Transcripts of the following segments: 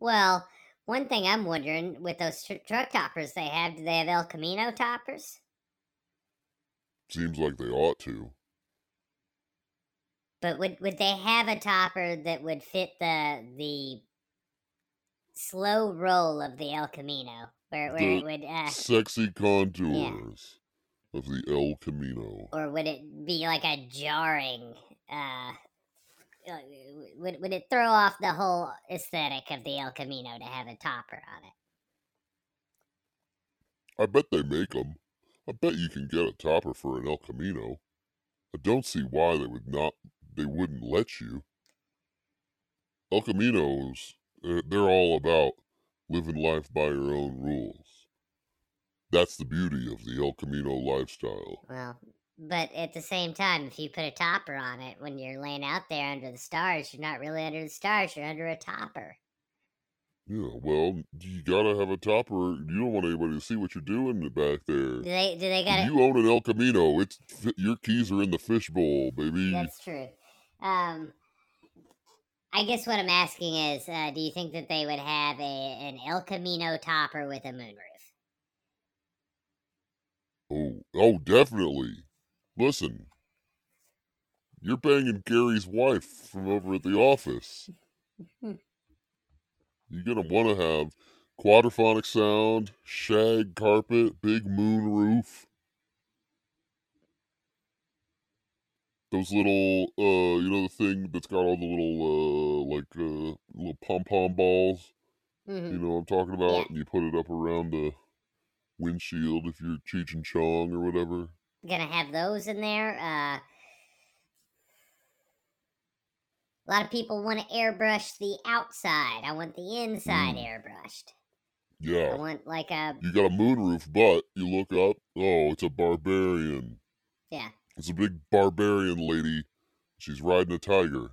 Well, one thing I'm wondering with those tr- truck toppers they have, do they have El Camino toppers? Seems like they ought to. But would would they have a topper that would fit the the slow roll of the El Camino, where where The it would, uh, Sexy contours of the El Camino. or would it be like a jarring? Uh, would would it throw off the whole aesthetic of the El Camino to have a topper on it? I bet they make them. I bet you can get a topper for an El Camino. I don't see why they would not. They wouldn't let you. El Caminos, they're all about living life by your own rules. That's the beauty of the El Camino lifestyle. Well, but at the same time, if you put a topper on it when you're laying out there under the stars, you're not really under the stars. You're under a topper. Yeah, well, you gotta have a topper. You don't want anybody to see what you're doing back there. Do they? Do they got you own an El Camino, it's your keys are in the fishbowl, baby. That's true. Um, I guess what I'm asking is, uh, do you think that they would have a an El Camino topper with a moonroof? Oh, oh, definitely. Listen, you're banging Gary's wife from over at the office. You're gonna want to have quadraphonic sound, shag carpet, big moon roof. Those little, uh, you know, the thing that's got all the little, uh, like, uh, little pom pom balls. hmm You know what I'm talking about? And you put it up around the windshield if you're Cheech and Chong or whatever. Gonna have those in there. Uh, a lot of people want to airbrush the outside. I want the inside Mm. airbrushed. Yeah. I want like a You got a moonroof, but you look up, oh, it's a barbarian. yeah. It's a big barbarian lady. She's riding a tiger.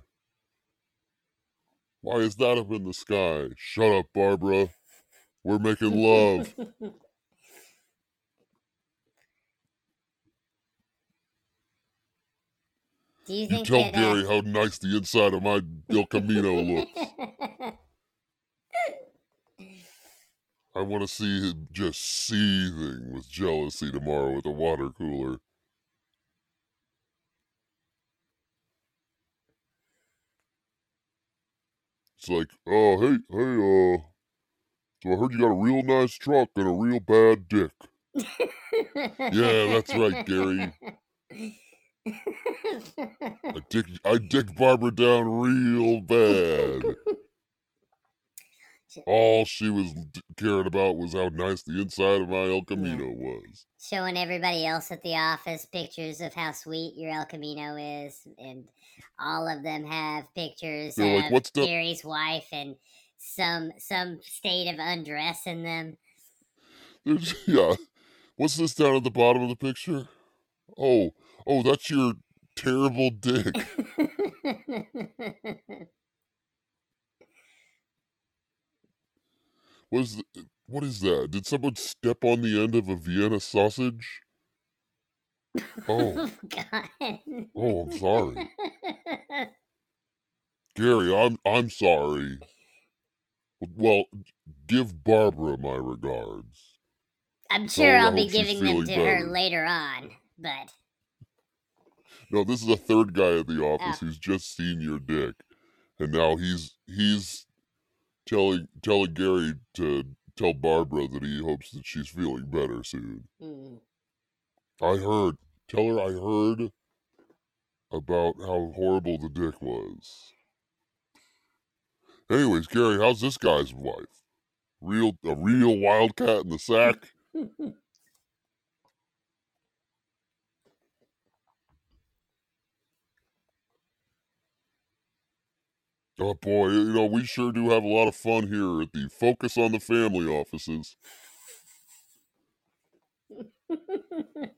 Why is that up in the sky? Shut up, Barbara. We're making love. Do you You tell Gary uh, how nice the inside of my El Camino looks. I want to see him just seething with jealousy tomorrow at the water cooler. It's like, oh, hey, hey, uh, so I heard you got a real nice truck and a real bad dick. Yeah, that's right, Gary. I dick, I dick Barbara down real bad. All she was caring about was how nice the inside of my El Camino was. Showing everybody else at the office pictures of how sweet your El Camino is, and all of them have pictures They're of like, "What's the-" Gary's wife and some some state of undress in them. There's, yeah. What's this down at the bottom of the picture? Oh, oh, that's your terrible dick. What is, th- what is that? Did someone step on the end of a Vienna sausage? Oh. oh, God. oh, I'm sorry. Gary, I'm I'm sorry. Well, give Barbara my regards. I'm sure I'll be giving them to her later on, but No, this is a third guy at the office who's just seen your dick, and now he's he's telling telling Gary to tell Barbara that he hopes that she's feeling better soon. mm, I heard. Tell her I heard about how horrible the dick was. Anyways, Gary, how's this guy's wife? Real a real wildcat in the sack? Oh boy, you know, we sure do have a lot of fun here at the Focus on the Family offices.